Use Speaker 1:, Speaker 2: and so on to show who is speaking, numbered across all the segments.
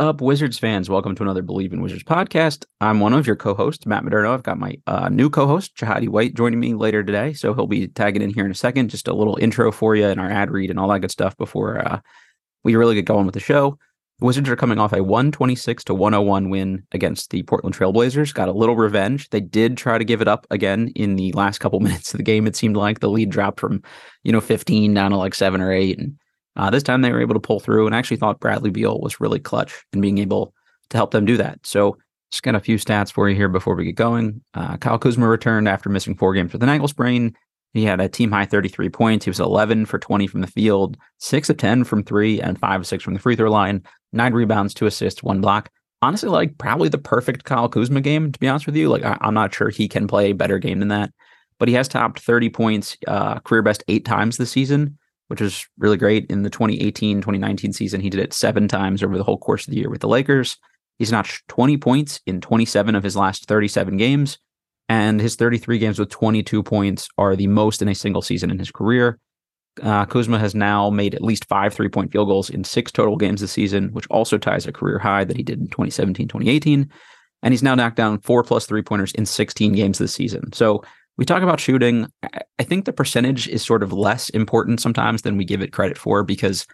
Speaker 1: Up, Wizards fans? Welcome to another Bleav in Wizards podcast. I'm one of your co-hosts, Matt Moderno. I've got my uh, new co-host, Jahadi White, joining me later today, so he'll be tagging in here in a second. Just a little intro for you and our ad read and all that good stuff before uh, we really get going with the show. The Wizards are coming off a 126 to 101 win against the Portland Trailblazers. Got a little revenge. They did try to give it up again in the last couple minutes of the game. It seemed like the lead dropped from, you know, 15 down to like seven or eight, and uh, this time they were able to pull through and actually thought Bradley Beal was really clutch in being able to help them do that. So just got a few stats for you here before we get going. Uh, Kyle Kuzma returned after missing four games with an ankle sprain. He had a team high 33 points. He was 11 for 20 from the field, 6 of 10 from three, and 5 of 6 from the free throw line, nine rebounds, two assists, one block. Honestly, like probably the perfect Kyle Kuzma game, to be honest with you. Like, I- am not sure he can play a better game than that, but he has topped 30 points, uh, career best eight times this season which is really great. In the 2018 2019 season, he did it seven times over the whole course of the year with the Lakers. He's notched 20 points in 27 of his last 37 games, and his 33 games with 22 points are the most in a single season in his career. Uh, Kuzma has now made at least five three point field goals in six total games this season, which also ties a career high that he did in 2017 2018. And he's now knocked down four plus three pointers in 16 games this season. So we talk about shooting. I think the percentage is sort of less important sometimes than we give it credit for because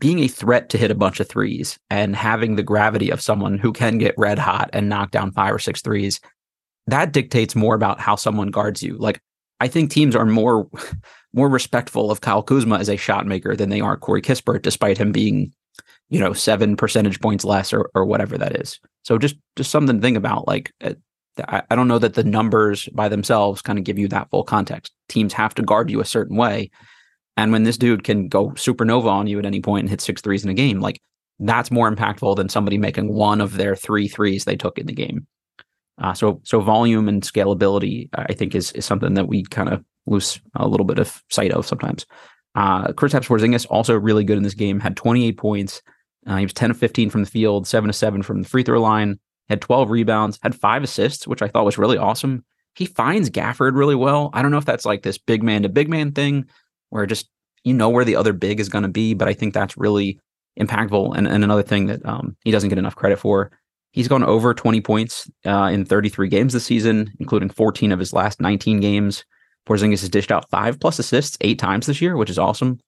Speaker 1: being a threat to hit a bunch of threes and having the gravity of someone who can get red hot and knock down five or six threes, that dictates more about how someone guards you. Like I think teams are more more respectful of Kyle Kuzma as a shot maker than they are Corey Kispert, despite him being, you know, seven percentage points less or or whatever that is. So just just something to think about. Like uh, uh, I don't know that the numbers by themselves kind of give you that full context. Teams have to guard you a certain way. And when this dude can go supernova on you at any point and hit six threes in a game, like that's more impactful than somebody making one of their three threes they took in the game. Uh, so so volume and scalability, I think, is is something that we kind of lose a little bit of sight of sometimes. Uh, Kristaps Porzingis also really good in this game. Had 28 points. Uh, he was 10 of 15 from the field, seven of seven from the free throw line had 12 rebounds, had five assists, which I thought was really awesome. He finds Gafford really well. I don't know if that's like this big man to big man thing where just you know where the other big is going to be, but I think that's really impactful. And, and another thing that um, he doesn't get enough credit for, he's gone over 20 points uh, in 33 games this season, including 14 of his last 19 games. Porzingis has dished out five plus assists eight times this year, which is awesome.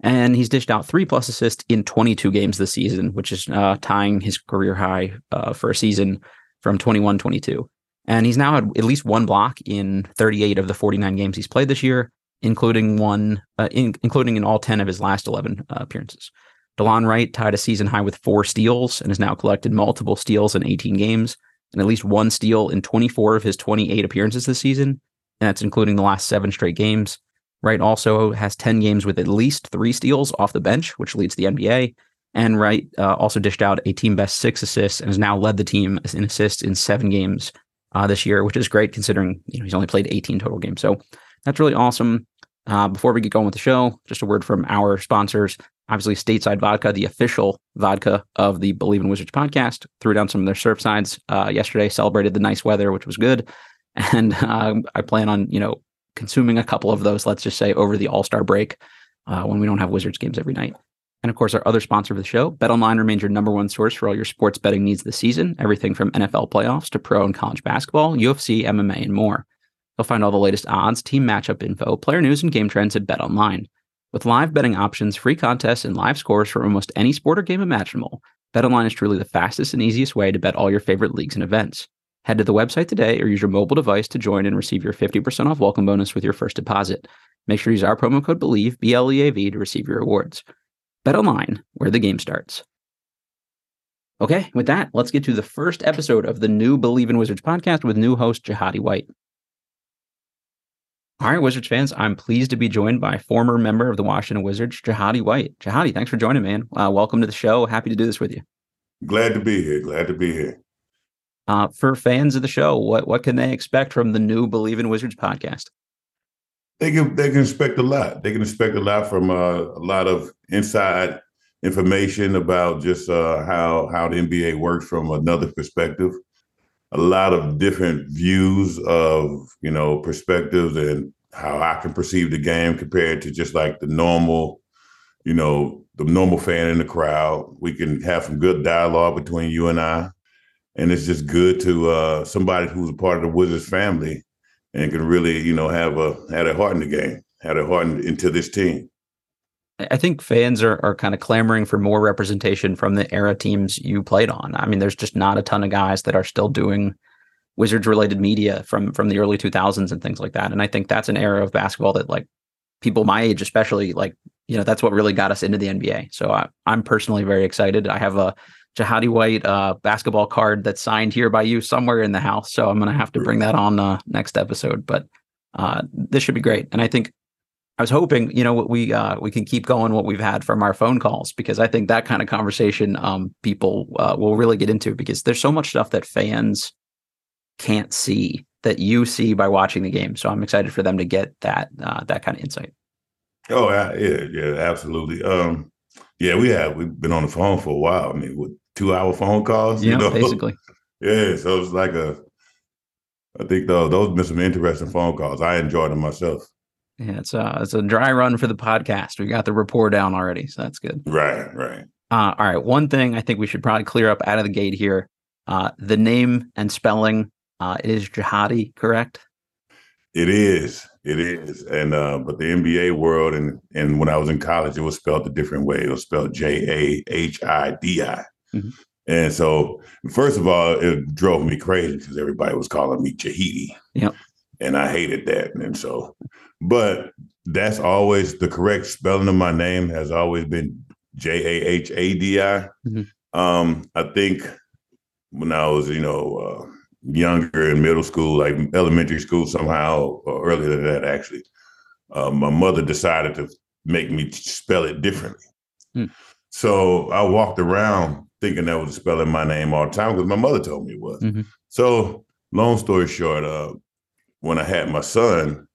Speaker 1: And he's dished out three plus assists in 22 games this season, which is uh, tying his career high uh, for a season from 21 22. And he's now had at least one block in 38 of the 49 games he's played this year, including one, uh, in, including in all 10 of his last 11 uh, appearances. Delon Wright tied a season high with four steals and has now collected multiple steals in 18 games and at least one steal in 24 of his 28 appearances this season. And that's including the last seven straight games. Wright also has 10 games with at least three steals off the bench, which leads the NBA. And Wright uh, also dished out a team best six assists and has now led the team in assists in seven games uh, this year, which is great considering you know he's only played 18 total games. So that's really awesome. Uh, before we get going with the show, just a word from our sponsors. Obviously, Stateside Vodka, the official vodka of the Bleav in Wizards podcast, threw down some of their Surfsides uh, yesterday. Celebrated the nice weather, which was good, and uh, I plan on you know consuming a couple of those, let's just say, over the All Star break uh, when we don't have Wizards games every night. And of course, our other sponsor of the show, BetOnline remains your number one source for all your sports betting needs this season. Everything from NFL playoffs to pro and college basketball, UFC, MMA, and more. You'll find all the latest odds, team matchup info, player news, and game trends at Bet Online. With live betting options, free contests, and live scores for almost any sport or game imaginable, BetOnline is truly the fastest and easiest way to bet all your favorite leagues and events. Head to the website today or use your mobile device to join and receive your 50% off welcome bonus with your first deposit. Make sure to use our promo code BLEAV, B L E A V, to receive your rewards. BetOnline, where the game starts. Okay, with that, let's get to the first episode of the new Bleav in Wizards podcast with new host Jahadi White. All right, Wizards fans, I'm pleased to be joined by former member of the Washington Wizards, Jahadi White. Jahadi, thanks for joining, man. Uh, welcome to the show. Happy to do this with you.
Speaker 2: Glad to be here. Glad to be here.
Speaker 1: Uh, for fans of the show, what what can they expect from the new Bleav in Wizards podcast?
Speaker 2: They can they can expect a lot. They can expect a lot from uh, a lot of inside information about just uh, how how the NBA works from another perspective a lot of different views of you know perspectives and how I can perceive the game compared to just like the normal, you know, the normal fan in the crowd. We can have some good dialogue between you and I, and it's just good to uh, somebody who's a part of the Wizards family and can really you know have a had a heart in the game, had a heart in, into this team.
Speaker 1: I think fans are, are kind of clamoring for more representation from the era teams you played on. I mean, there's just not a ton of guys that are still doing Wizards related media from from the early 2000s and things like that. And I think that's an era of basketball that like people my age, especially like, you know, that's what really got us into the NBA. So I, I'm personally very excited. I have a Jahadi White uh, basketball card that's signed here by you somewhere in the house. So I'm going to have to bring that on uh, next episode. But uh, this should be great. And I think I was hoping, you know, we uh, we can keep going what we've had from our phone calls because I think that kind of conversation um, people uh, will really get into because there's so much stuff that fans can't see that you see by watching the game. So I'm excited for them to get that uh, that kind of insight.
Speaker 2: Oh yeah, yeah, absolutely. Um, yeah, we have we've been on the phone for a while. I mean, with two hour phone calls,
Speaker 1: yeah, you know? basically.
Speaker 2: Yeah, so it's like a. I think those those have been some interesting phone calls. I enjoyed them myself.
Speaker 1: Yeah, it's a it's a dry run for the podcast. We got the rapport down already, so that's good.
Speaker 2: Right, right.
Speaker 1: Uh, all right. One thing I think we should probably clear up out of the gate here: uh, the name and spelling. Uh, is Jahadi, correct?
Speaker 2: It is. It is. And uh, but the NBA world and and when I was in college, it was spelled a different way. It was spelled J A H I D I. Mm-hmm. And so, first of all, it drove me crazy because everybody was calling me Jahidi.
Speaker 1: Yep.
Speaker 2: And I hated that. And so but that's always the correct spelling of my name has always been J A H A D I. Mm-hmm. Um, I think when I was, you know, uh, younger in middle school, like elementary school, somehow, or earlier than that, actually, uh, my mother decided to make me spell it differently. Mm. So I walked around thinking that was spelling my name all the time because my mother told me it was. Mm-hmm. So, long story short, uh, when I had my son,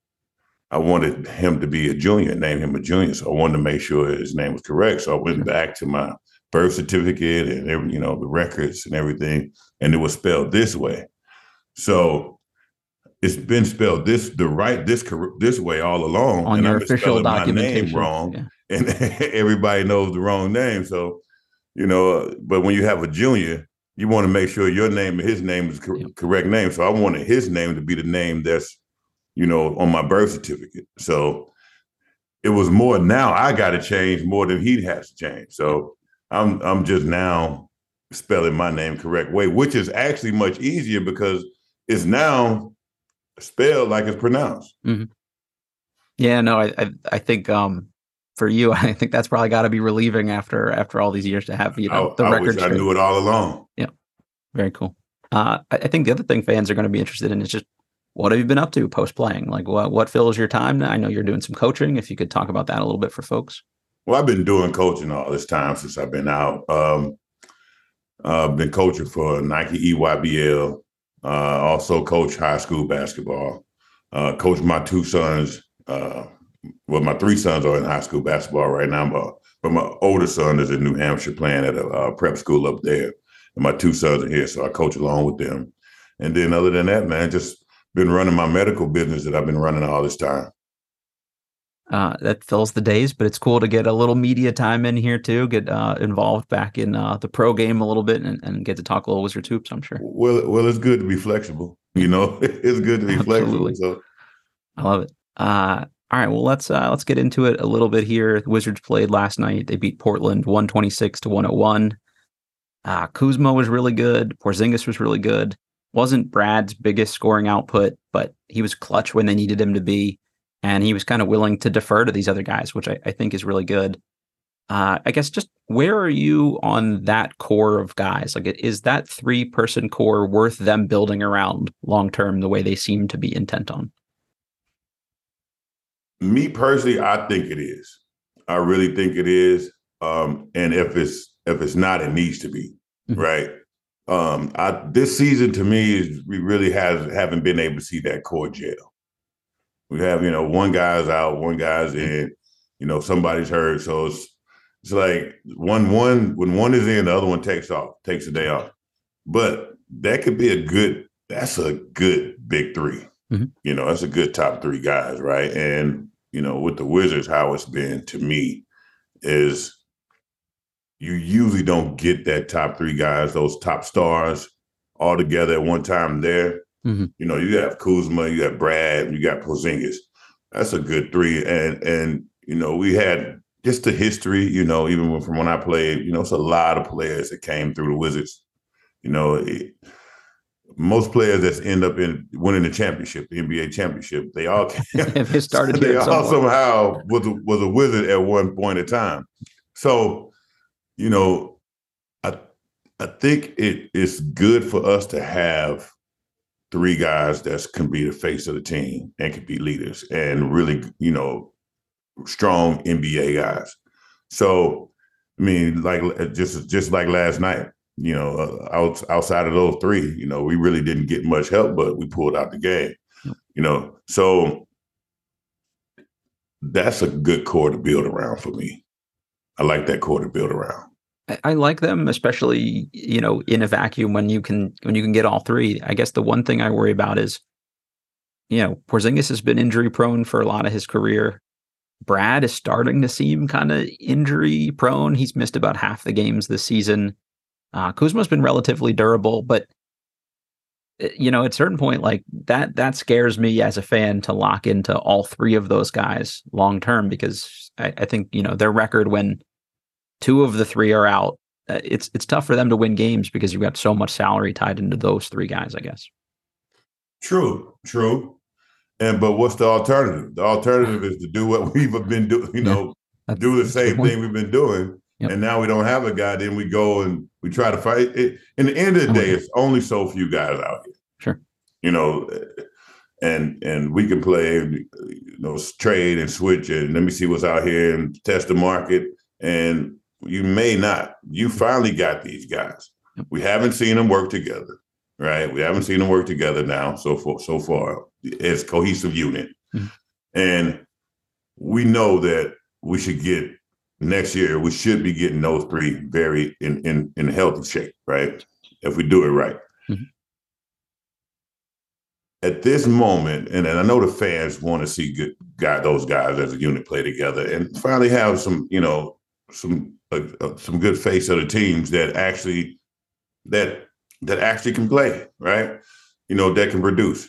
Speaker 2: I wanted him to be a junior, name him a junior. So I wanted to make sure his name was correct. So I went back to my birth certificate and every, you know, the records and everything, and it was spelled this way. So it's been spelled this the right this this way all along.
Speaker 1: On
Speaker 2: and
Speaker 1: your I'm official documentation,
Speaker 2: wrong, yeah. and everybody knows the wrong name. So you know, uh, but when you have a junior, you want to make sure your name and his name is co- correct name. So I wanted his name to be the name that's you know, on my birth certificate. So it was more now I got to change more than he has to change. So I'm I'm just now spelling my name correct way, which is actually much easier because it's now spelled like it's pronounced.
Speaker 1: Mm-hmm. Yeah, no, I, I, I think um for you, I think that's probably got to be relieving after after all these years to have you know
Speaker 2: the record. I knew it all along.
Speaker 1: Yeah, very cool. Uh, I, I think the other thing fans are going to be interested in is just what have you been up to post playing? Like what what fills your time? Now? I know you're doing some coaching. If you could talk about that a little bit for folks.
Speaker 2: Well, I've been doing coaching all this time since I've been out. Um, I've uh, been coaching for Nike EYBL. Uh, also coach high school basketball. Uh, coach my two sons. Uh, well, my three sons are in high school basketball right now, but, but my older son is in New Hampshire playing at a uh, prep school up there. And my two sons are here, so I coach along with them. And then other than that, man, just been running my medical business that I've been running all this time.
Speaker 1: Uh, that fills the days, but it's cool to get a little media time in here too. Get uh, involved back in uh, the pro game a little bit and, and, get to talk a little Wizards hoops. I'm sure.
Speaker 2: Well, well, it's good to be flexible. You know, it's good to be Absolutely. flexible. So
Speaker 1: I love it. All right, well let's uh, let's get into it a little bit here. The Wizards played last night. They beat Portland 126 to 101. Uh, Kuzma was really good. Porzingis was really good. Wasn't Brad's biggest scoring output, but he was clutch when they needed him to be, and he was kind of willing to defer to these other guys, which I, I think is really good. Uh, I guess just where are you on that core of guys? Like, is that three person core worth them building around long term the way they seem to be intent on?
Speaker 2: Me personally, I think it is. I really think it is. Um, and if it's if it's not, it needs to be mm-hmm. right. Um, I this season to me is we really has haven't been able to see that core gel. We have you know one guy's out, one guy's mm-hmm. in, you know somebody's hurt, so it's it's like one one when one is in, the other one takes off, takes a day off. But that could be a good. That's a good big 3 mm-hmm. You know, that's a good top three guys, right? And you know, with the Wizards, how it's been to me is you usually don't get that top three guys, those top stars, all together at one time there. Mm-hmm. You know, you have Kuzma, you got Brad, you got Porzingis. That's a good three. And and you know, we had just the history, you know, even from when I played, you know, it's a lot of players that came through the Wizards. You know, it, most players that end up in winning the championship, the NBA championship, they all
Speaker 1: they started.
Speaker 2: they all somehow was a, was a wizard at one point in time. So you know, I I think it is good for us to have three guys that can be the face of the team and can be leaders and really, you know, strong NBA guys. So, I mean, like just just like last night, you know, uh, out, outside of those three, you know, we really didn't get much help, but we pulled out the game. You know, so that's a good core to build around for me. I like that core to build around.
Speaker 1: I like them, especially you know in a vacuum when you can when you can get all three. I guess the one thing I worry about is, you know, Porzingis has been injury prone for a lot of his career. Brad is starting to seem kind of injury prone. He's missed about half the games this season. Uh, Kuzma's been relatively durable, but eh, you know, at a certain point, like that, that scares me as a fan to lock into all three of those guys long term because I, I think you know their record when two of the three are out. Uh, it's it's tough for them to win games because you've got so much salary tied into those three guys. I guess.
Speaker 2: True, true. And but what's the alternative? The alternative is to do what we've been doing. You know, yeah, do the same thing we've been doing. Yep. And now we don't have a guy. Then we go and we try to fight. It, in the end of the day, it's only so few guys out here.
Speaker 1: Sure.
Speaker 2: You know, and and we can play, you know, trade and switch and let me see what's out here and test the market. And you may not. You finally got these guys. We haven't seen them work together, right? We haven't seen them work together now so far. So far, as cohesive unit, mm-hmm. and we know that we should get next year. We should be getting those three very in in in healthy shape, right? If we do it right. Mm-hmm. At this moment, and, and I know the fans want to see good guy those guys as a unit play together and finally have some, you know, some uh, some good face of the teams that actually that that actually can play, right? You know, that can produce.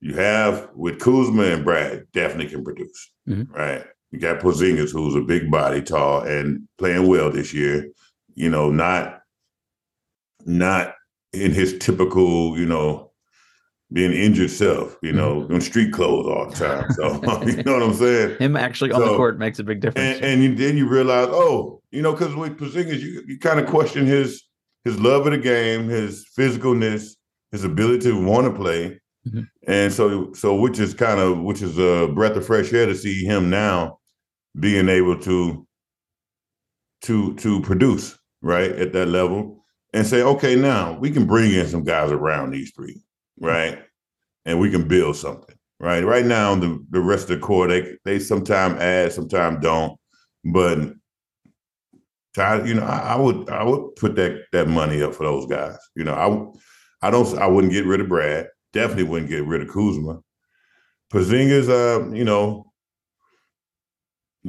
Speaker 2: You have with Kuzma and Brad definitely can produce, mm-hmm. right? You got Porzingis, who's a big body, tall, and playing well this year. You know, not not in his typical, you know, being injured self, you know, mm-hmm. in street clothes all the time. So you know what I'm saying?
Speaker 1: Him actually on so, the court makes a big difference.
Speaker 2: And, and you, then you realize, oh, you know, because with Porzingis, you you kind of question his his love of the game, his physicalness, his ability to want to play, mm-hmm. and so so which is kind of which is a breath of fresh air to see him now being able to to to produce right at that level and say, okay, now we can bring in some guys around these three right? And we can build something, right? Right now, the, the rest of the core, they they sometimes add, sometimes don't. But you know, I, I, would I would put that that money up for those guys. You know, I I don't I wouldn't get rid of Brad. Definitely wouldn't get rid of Kuzma. Porzingis, uh, you know,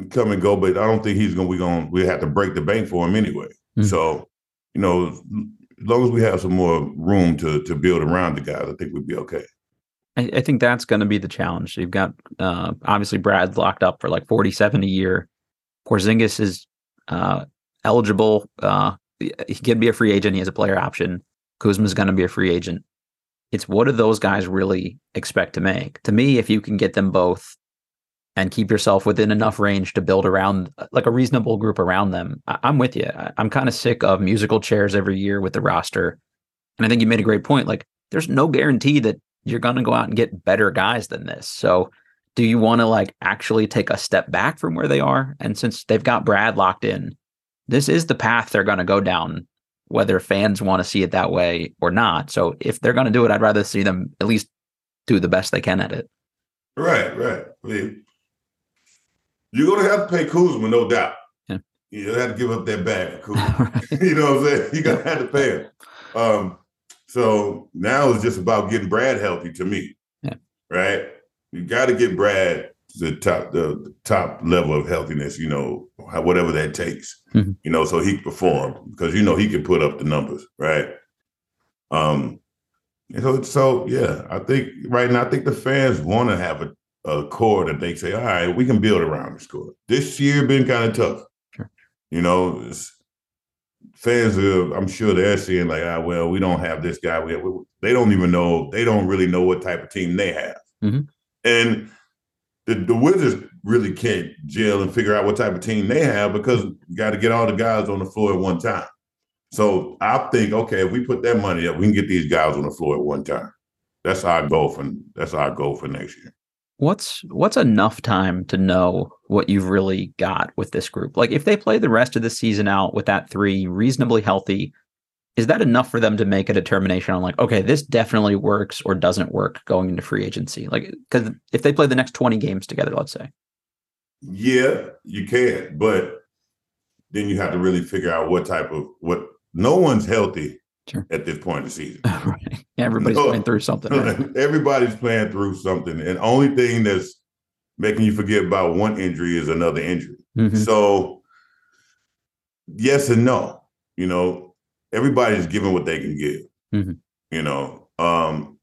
Speaker 2: come and go, but I don't think he's gonna we gonna we have to break the bank for him anyway. Mm-hmm. So, you know, as long as we have some more room to to build around the guys, I think we'd be okay.
Speaker 1: I, I think that's going to be the challenge. You've got uh, obviously Brad locked up for like 47 a year. Porzingis is uh, eligible. Uh, he can be a free agent. He has a player option. Kuzma is going to be a free agent. It's what do those guys really expect to make? To me, if you can get them both and keep yourself within enough range to build around like a reasonable group around them, I- am with you. I- I'm kind of sick of musical chairs every year with the roster. And I think you made a great point. Like, there's no guarantee that you're going to go out and get better guys than this. So, do you want to like actually take a step back from where they are? And since they've got Brad locked in, this is the path they're going to go down, whether fans want to see it that way or not. So, if they're going to do it, I'd rather see them at least do the best they can at it.
Speaker 2: Right, right. I mean, you're going to have to pay Kuzma, no doubt.
Speaker 1: Yeah.
Speaker 2: You have to give up that bag for Kuzma. you know what I'm saying? You're going to have to pay him. Um, so now it's just about getting Brad healthy to me.
Speaker 1: Yeah.
Speaker 2: Right? You got to get Brad to the top the, the, top level of healthiness, you know, whatever that takes.
Speaker 1: Mm-hmm.
Speaker 2: You know, so he can perform because you know he can put up the numbers, right? Um so so yeah, I think right now I think the fans want to have a, a core that they say, all right, we can build around this core. This year been kind of tough.
Speaker 1: Sure.
Speaker 2: You know, fans are, I'm sure they're seeing like, ah, well, we don't have this guy. We, have, they don't even know. They don't really know what type of team they have.
Speaker 1: Mm-hmm.
Speaker 2: And the, the Wizards really can't gel and figure out what type of team they have because you got to get all the guys on the floor at one time. So I think, okay, if we put that money up, we can get these guys on the floor at one time. That's our goal for that's our goal for next year.
Speaker 1: What's what's enough time to know what you've really got with this group? Like if they play the rest of the season out with that three reasonably healthy, is that enough for them to make a determination on like, okay, this definitely works or doesn't work going into free agency? Like because if they play the next 20 games together, let's say.
Speaker 2: Yeah, you can, but then you have to really figure out what type of what no one's healthy
Speaker 1: sure.
Speaker 2: at this point in the season.
Speaker 1: right. Everybody's no, playing through something. Right?
Speaker 2: Everybody's playing through something. And only thing that's making you forget about one injury is another injury.
Speaker 1: Mm-hmm.
Speaker 2: So yes and no. You know, everybody's giving what they can give.
Speaker 1: Mm-hmm.
Speaker 2: You know, um,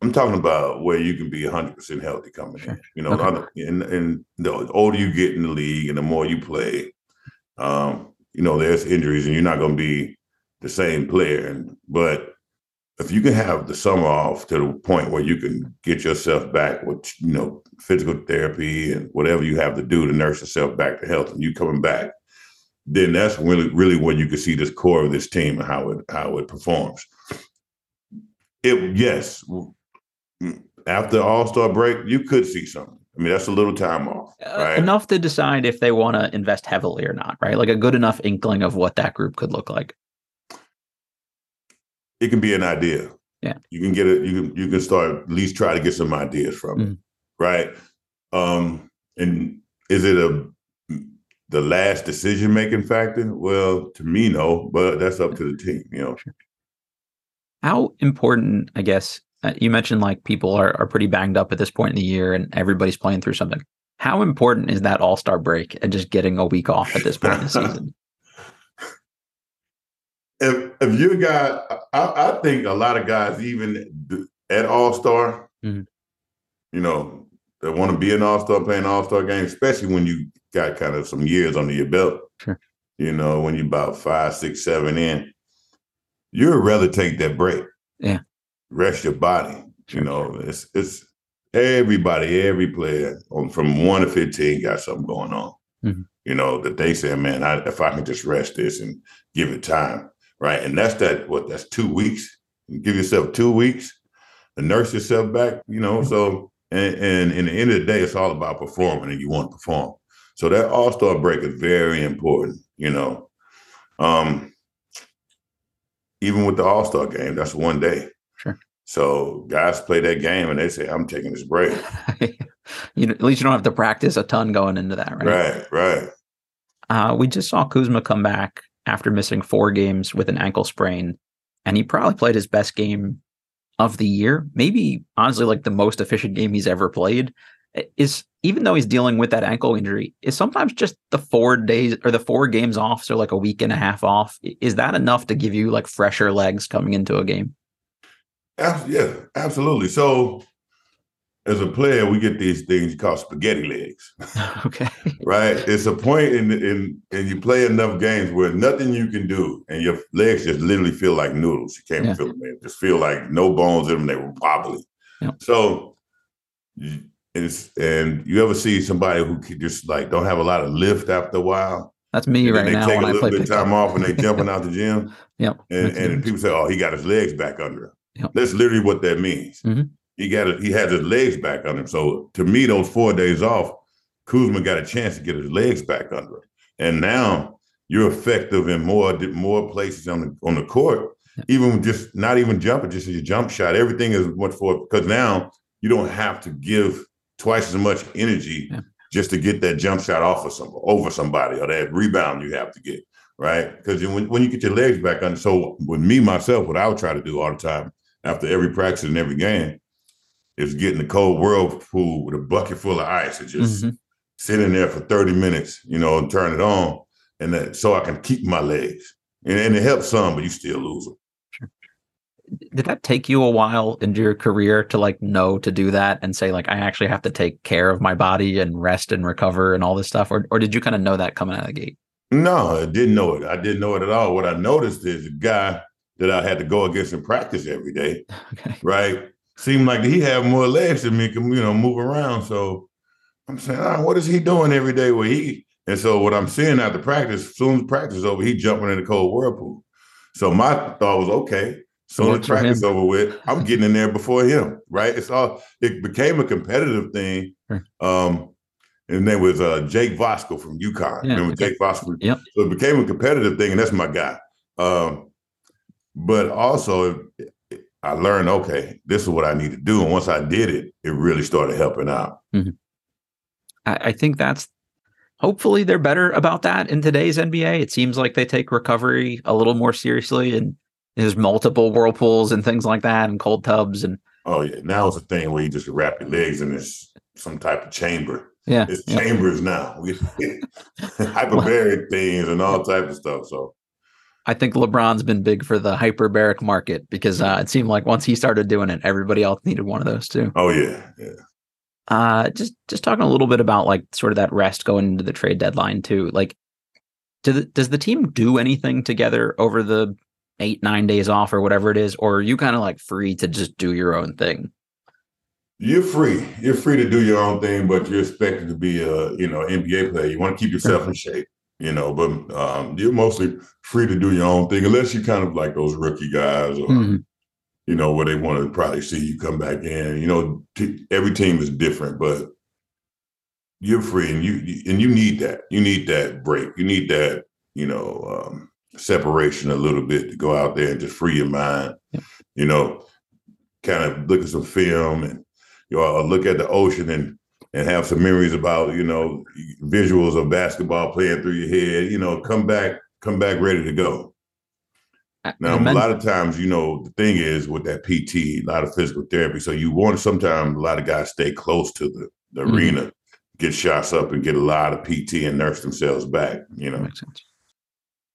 Speaker 2: I'm talking about where you can be 100% healthy coming
Speaker 1: sure.
Speaker 2: in. You know,
Speaker 1: okay.
Speaker 2: and, and the older you get in the league and the more you play, um, you know, there's injuries and you're not going to be the same player. And, but if you can have the summer off to the point where you can get yourself back with, you know, physical therapy and whatever you have to do to nurse yourself back to health and you coming back, then that's really, really when you can see this core of this team and how it how it performs. It yes, after All Star break, you could see something. I mean, that's a little time off, right?
Speaker 1: Uh, enough to decide if they want to invest heavily or not, right? Like a good enough inkling of what that group could look like.
Speaker 2: It can be an idea.
Speaker 1: Yeah,
Speaker 2: you can get it. You can you can start at least try to get some ideas from
Speaker 1: mm-hmm.
Speaker 2: it, right? Um, and is it a the last decision making factor? Well, to me, no, but that's up to the team, you know.
Speaker 1: How important, I guess, uh, you mentioned like people are, are pretty banged up at this point in the year and everybody's playing through something. How important is that all star break and just getting a week off at this point in the season?
Speaker 2: If if you got, I, I, think a lot of guys, even at All Star,
Speaker 1: mm-hmm.
Speaker 2: you know, that want to be an All Star, playing All Star game, especially when you got kind of some years under your belt.
Speaker 1: Sure.
Speaker 2: You know, when you're about five, six, seven in, you'd rather take that break.
Speaker 1: Yeah.
Speaker 2: Rest your body.
Speaker 1: Sure,
Speaker 2: you know, it's it's everybody, every player on, from one to fifteen got something going on.
Speaker 1: Mm-hmm.
Speaker 2: You know that they say, man, I, if I can just rest this and give it time, right? And that's that. What that's two weeks. You give yourself two weeks to nurse yourself back. You know, so and, and in the end of the day, it's all about performing, and you want to perform. So that All Star break is very important. You know, um, even with the All Star game, that's one day.
Speaker 1: Sure.
Speaker 2: So guys play that game and they say, "I'm taking this break."
Speaker 1: you know, at least you don't have to practice a ton going into that, right?
Speaker 2: Right. Right.
Speaker 1: Uh, we just saw Kuzma come back after missing four games with an ankle sprain, and he probably played his best game of the year. Maybe honestly, like the most efficient game he's ever played. Is even though he's dealing with that ankle injury, is sometimes just the four days or the four games off, so like a week and a half off. Is that enough to give you like fresher legs coming into a game?
Speaker 2: Yeah, absolutely. So as a player, we get these things called spaghetti legs.
Speaker 1: okay.
Speaker 2: Right. It's a point in in and you play enough games where nothing you can do, and your legs just literally feel like noodles. You can't yeah. feel them. They just feel like no bones in them. They were wobbly. Yep. So it's and you ever see somebody who just like don't have a lot of lift after a while.
Speaker 1: That's me right
Speaker 2: they
Speaker 1: now.
Speaker 2: They take a little bit of time off and they jumping out the gym.
Speaker 1: Yep.
Speaker 2: And, and people say, "Oh, he got his legs back under him." Yep. That's literally what that means. Mm-hmm he got it. He had his legs back under him. So to me, those four days off, Kuzma got a chance to get his legs back under him. And now you're effective in more more places on the on the court. Even just not even jumping, just your jump shot. Everything is much for because now you don't have to give twice as much energy yeah. just to get that jump shot off of some over somebody or that rebound you have to get right because when, when you get your legs back under. So with me myself, what I would try to do all the time after every practice and every game is getting the cold whirlpool with a bucket full of ice and just mm-hmm. sitting there for 30 minutes, you know, and turn it on. And that so I can keep my legs. And, and it helps some, but you still lose them. Sure.
Speaker 1: Did that take you a while into your career to like know to do that and say, like, I actually have to take care of my body and rest and recover and all this stuff? Or, or did you kind of know that coming out of the gate?
Speaker 2: No, I didn't know it. I didn't know it at all. What I noticed is a guy that I had to go against in practice every day, okay. right? Seemed like he had more legs than me, can you know, move around. So I'm saying, oh, what is he doing every day? Where he and so what I'm seeing after practice, as soon as practice is over, he jumping in the cold whirlpool. So my thought was, okay, so the practice over with, I'm getting in there before him, right? It's all it became a competitive thing. Um, and then was uh, Jake Voskuhl from UConn. Yeah, Remember. Jake Voskuhl?
Speaker 1: Yep.
Speaker 2: So it became a competitive thing, and that's my guy. Um, but also, I learned, okay, this is what I need to do. And once I did it, it really started helping out. Mm-hmm.
Speaker 1: I, I think that's hopefully they're better about that in today's NBA. It seems like they take recovery a little more seriously and there's multiple whirlpools and things like that and cold tubs and
Speaker 2: oh yeah. Now it's a thing where you just wrap your legs in this some type of chamber.
Speaker 1: Yeah.
Speaker 2: It's yep. chambers now. hyperbaric things and all type of stuff. So
Speaker 1: I think LeBron's been big for the hyperbaric market because uh, it seemed like once he started doing it, everybody else needed one of those too.
Speaker 2: Oh yeah, yeah.
Speaker 1: Uh, just just talking a little bit about like sort of that rest going into the trade deadline too. Like, do the, does the team do anything together over the eight nine days off or whatever it is, or are you kind of like free to just do your own thing?
Speaker 2: You're free. You're free to do your own thing, but you're expected to be a you know NBA player. You want to keep yourself in shape you know, but um, you're mostly free to do your own thing, unless you kind of like those rookie guys or, mm-hmm. you know, where they want to probably see you come back in. You know, t- every team is different, but you're free and you and you need that. You need that break. You need that, you know, um, separation a little bit to go out there and just free your mind. You know, kind of look at some film and you know, look at the ocean and and have some memories about you know visuals of basketball playing through your head. You know, come back, come back ready to go. Now, a lot of times, you know, the thing is with that PT, a lot of physical therapy. So you want to sometimes a lot of guys stay close to the, the mm-hmm. arena, get shots up and get a lot of PT and nurse themselves back, you know. Makes sense.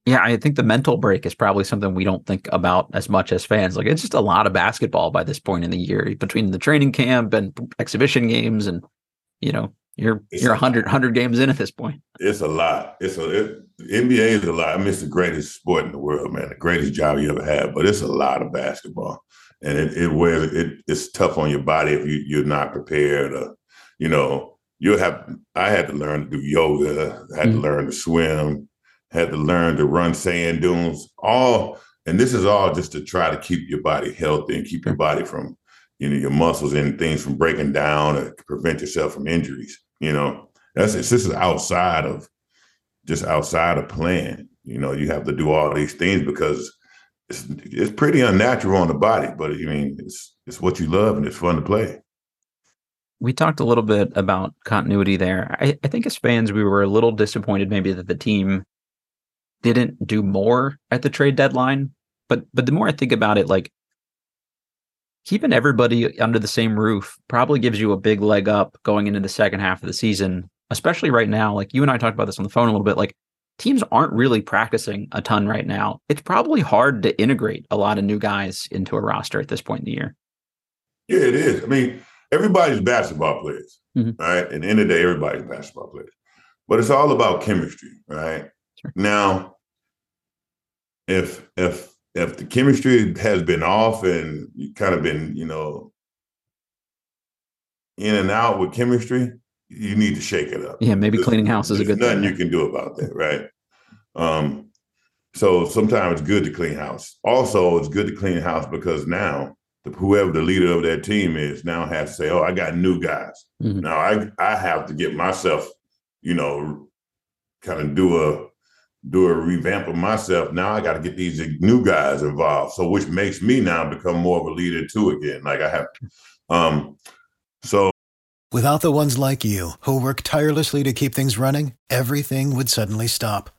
Speaker 1: Yeah, I think the mental break is probably something we don't think about as much as fans. Like it's just a lot of basketball by this point in the year between the training camp and exhibition games and you know, you're it's you're 100 100 games in at this point.
Speaker 2: It's a lot. It's a it, NBA is a lot. I mean, it's the greatest sport in the world, man. The greatest job you ever had. But it's a lot of basketball, and it it wears it. It's tough on your body if you you're not prepared. Or, you know, you have. I had to learn to do yoga. I had mm-hmm. to learn to swim. Had to learn to run sand dunes. All and this is all just to try to keep your body healthy and keep your body from you know your muscles and things from breaking down or prevent yourself from injuries. You know, that's this is outside of just outside of playing. You know, you have to do all these things because it's it's pretty unnatural on the body, but I mean it's it's what you love and it's fun to play.
Speaker 1: We talked a little bit about continuity there. I, I think as fans, we were a little disappointed maybe that the team didn't do more at the trade deadline. But but the more I think about it, like keeping everybody under the same roof probably gives you a big leg up going into the second half of the season, especially right now. Like you and I talked about this on the phone a little bit. Like teams aren't really practicing a ton right now. It's probably hard to integrate a lot of new guys into a roster at this point in the year.
Speaker 2: Yeah, it is. I mean, everybody's basketball players, mm-hmm. right? The end of the day, everybody's basketball players. But it's all about chemistry, right? Sure. Now, if if if the chemistry has been off and you kind of been, you know, in and out with chemistry, you need to shake it up.
Speaker 1: Yeah, maybe cleaning house is a good
Speaker 2: nothing
Speaker 1: thing.
Speaker 2: you can do about that, right? Um, so sometimes it's good to clean house. Also, it's good to clean house because now the, whoever the leader of that team is now has to say, "Oh, I got new guys." Mm-hmm. Now I I have to get myself, you know, kind of do a do a revamp of myself. Now I got to get these new guys involved. So which makes me now become more of a leader too again. Like I have, um, so
Speaker 3: without the ones like you who work tirelessly to keep things running, everything would suddenly stop.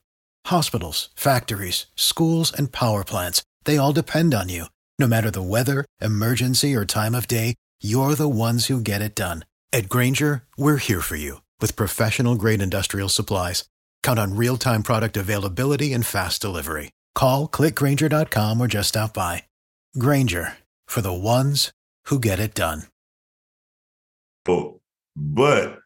Speaker 3: Hospitals, factories, schools, and power plants—they all depend on you. No matter the weather, emergency, or time of day, you're the ones who get it done. At Grainger, we're here for you with professional grade industrial supplies. Count on real time product availability and fast delivery. Call clickgrainger.com or just stop by. Grainger for the ones who get it done.
Speaker 2: Oh, but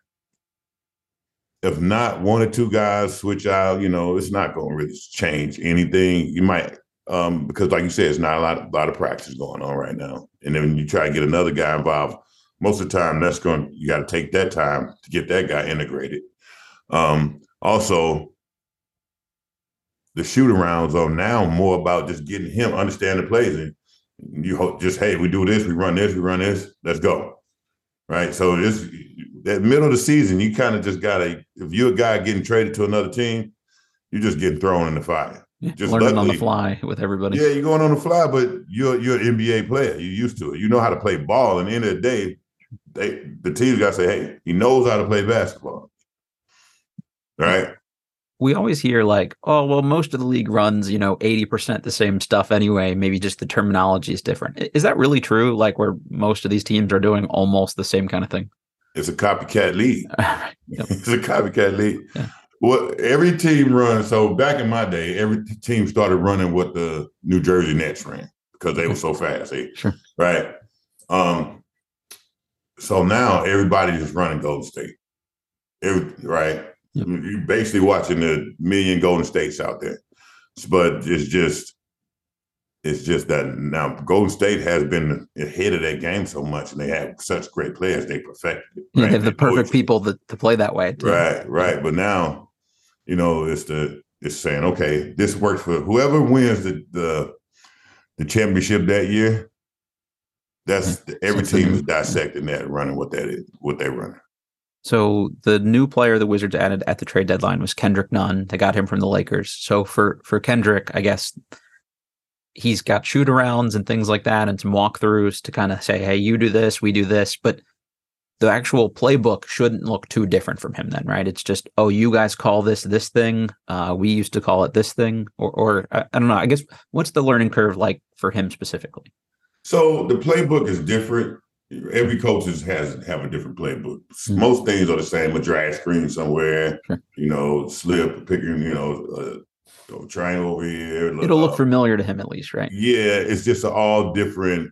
Speaker 2: if not one or two guys switch out, you know, it's not going to really change anything. You might um, because, like you said, it's not a lot, a lot of practice going on right now. And then when you try to get another guy involved, most of the time that's going you got to take that time to get that guy integrated. Um, also, the shoot arounds are now more about just getting him understand the plays and you just hey we do this we run this we run this let's go right so this that middle of the season you kind of just gotta if you're a guy getting traded to another team you're just getting thrown in the fire
Speaker 1: yeah, just learning luckily, on the fly with everybody.
Speaker 2: Yeah, you're going on the fly, but you're you're an NBA player. You're used to it. You know how to play ball. And at the end of the day, they the team's got to say, "Hey, he knows how to play basketball." Right.
Speaker 1: We always hear like, "Oh, well, most of the league runs, you know, eighty percent the same stuff anyway. Maybe just the terminology is different." Is that really true? Like, where most of these teams are doing almost the same kind of thing?
Speaker 2: It's a copycat league. it's a copycat league. Yeah. Well, every team runs. So back in my day, every team started running what the New Jersey Nets ran because they were so fast. They, sure. Right. Um, so now everybody's just running Golden State. Every, right. Yep. You're basically watching the million Golden States out there. But it's just it's just that now Golden State has been ahead of that game so much, and they have such great players. They perfected it.
Speaker 1: Right? They have the perfect people to, to play that way.
Speaker 2: Too. Right, right. But now you know, it's the it's saying, okay, this works for whoever wins the the, the championship that year. That's mm-hmm. every team is dissecting that running what that is, what they're running.
Speaker 1: So the new player the Wizards added at the trade deadline was Kendrick Nunn. They got him from the Lakers. So for for Kendrick, I guess he's got shoot arounds and things like that and some walkthroughs to kind of say, hey, you do this, we do this. But the actual playbook shouldn't look too different from him then right it's just oh you guys call this this thing uh, we used to call it this thing or, or I, I don't know i guess what's the learning curve like for him specifically
Speaker 2: so the playbook is different every coach has have a different playbook mm-hmm. most things are the same a drag screen somewhere sure. you know slip picking you know uh, triangle over here
Speaker 1: look it'll look familiar to him at least right
Speaker 2: yeah it's just all different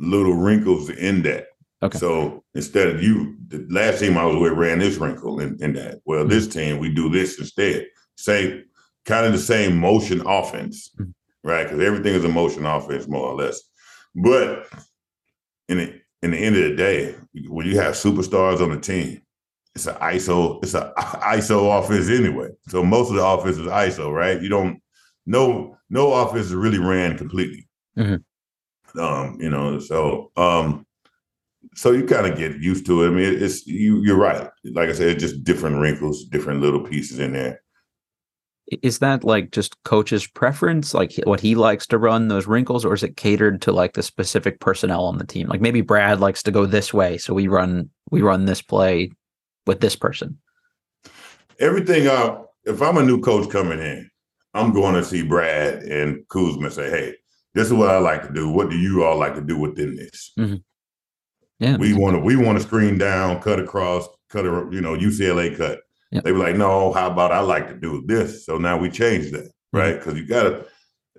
Speaker 2: little wrinkles in that Okay. So instead of you, the last team I was with ran this wrinkle in, in that. Well, mm-hmm. this team we do this instead. Same kind of the same motion offense, mm-hmm. right? Because everything is a motion offense more or less. But in the in the end of the day, when you have superstars on the team, it's an ISO, it's an ISO offense anyway. So most of the offense is ISO, right? You don't no no offense is really ran completely. Mm-hmm. Um, you know, so um so you kind of get used to it. I mean, it's you. You're right. Like I said, it's just different wrinkles, different little pieces in there.
Speaker 1: Is that like just coach's preference, like what he likes to run those wrinkles, or is it catered to like the specific personnel on the team? Like maybe Brad likes to go this way, so we run we run this play with this person.
Speaker 2: Everything. Uh, if I'm a new coach coming in, I'm going to see Brad and Kuzma say, "Hey, this is what I like to do. What do you all like to do within this?" Mm-hmm. Yeah. We want to we want to screen down, cut across, cut a you know UCLA cut. Yep. They were like, no, how about I like to do this? So now we change that, mm-hmm. right? Because you got to,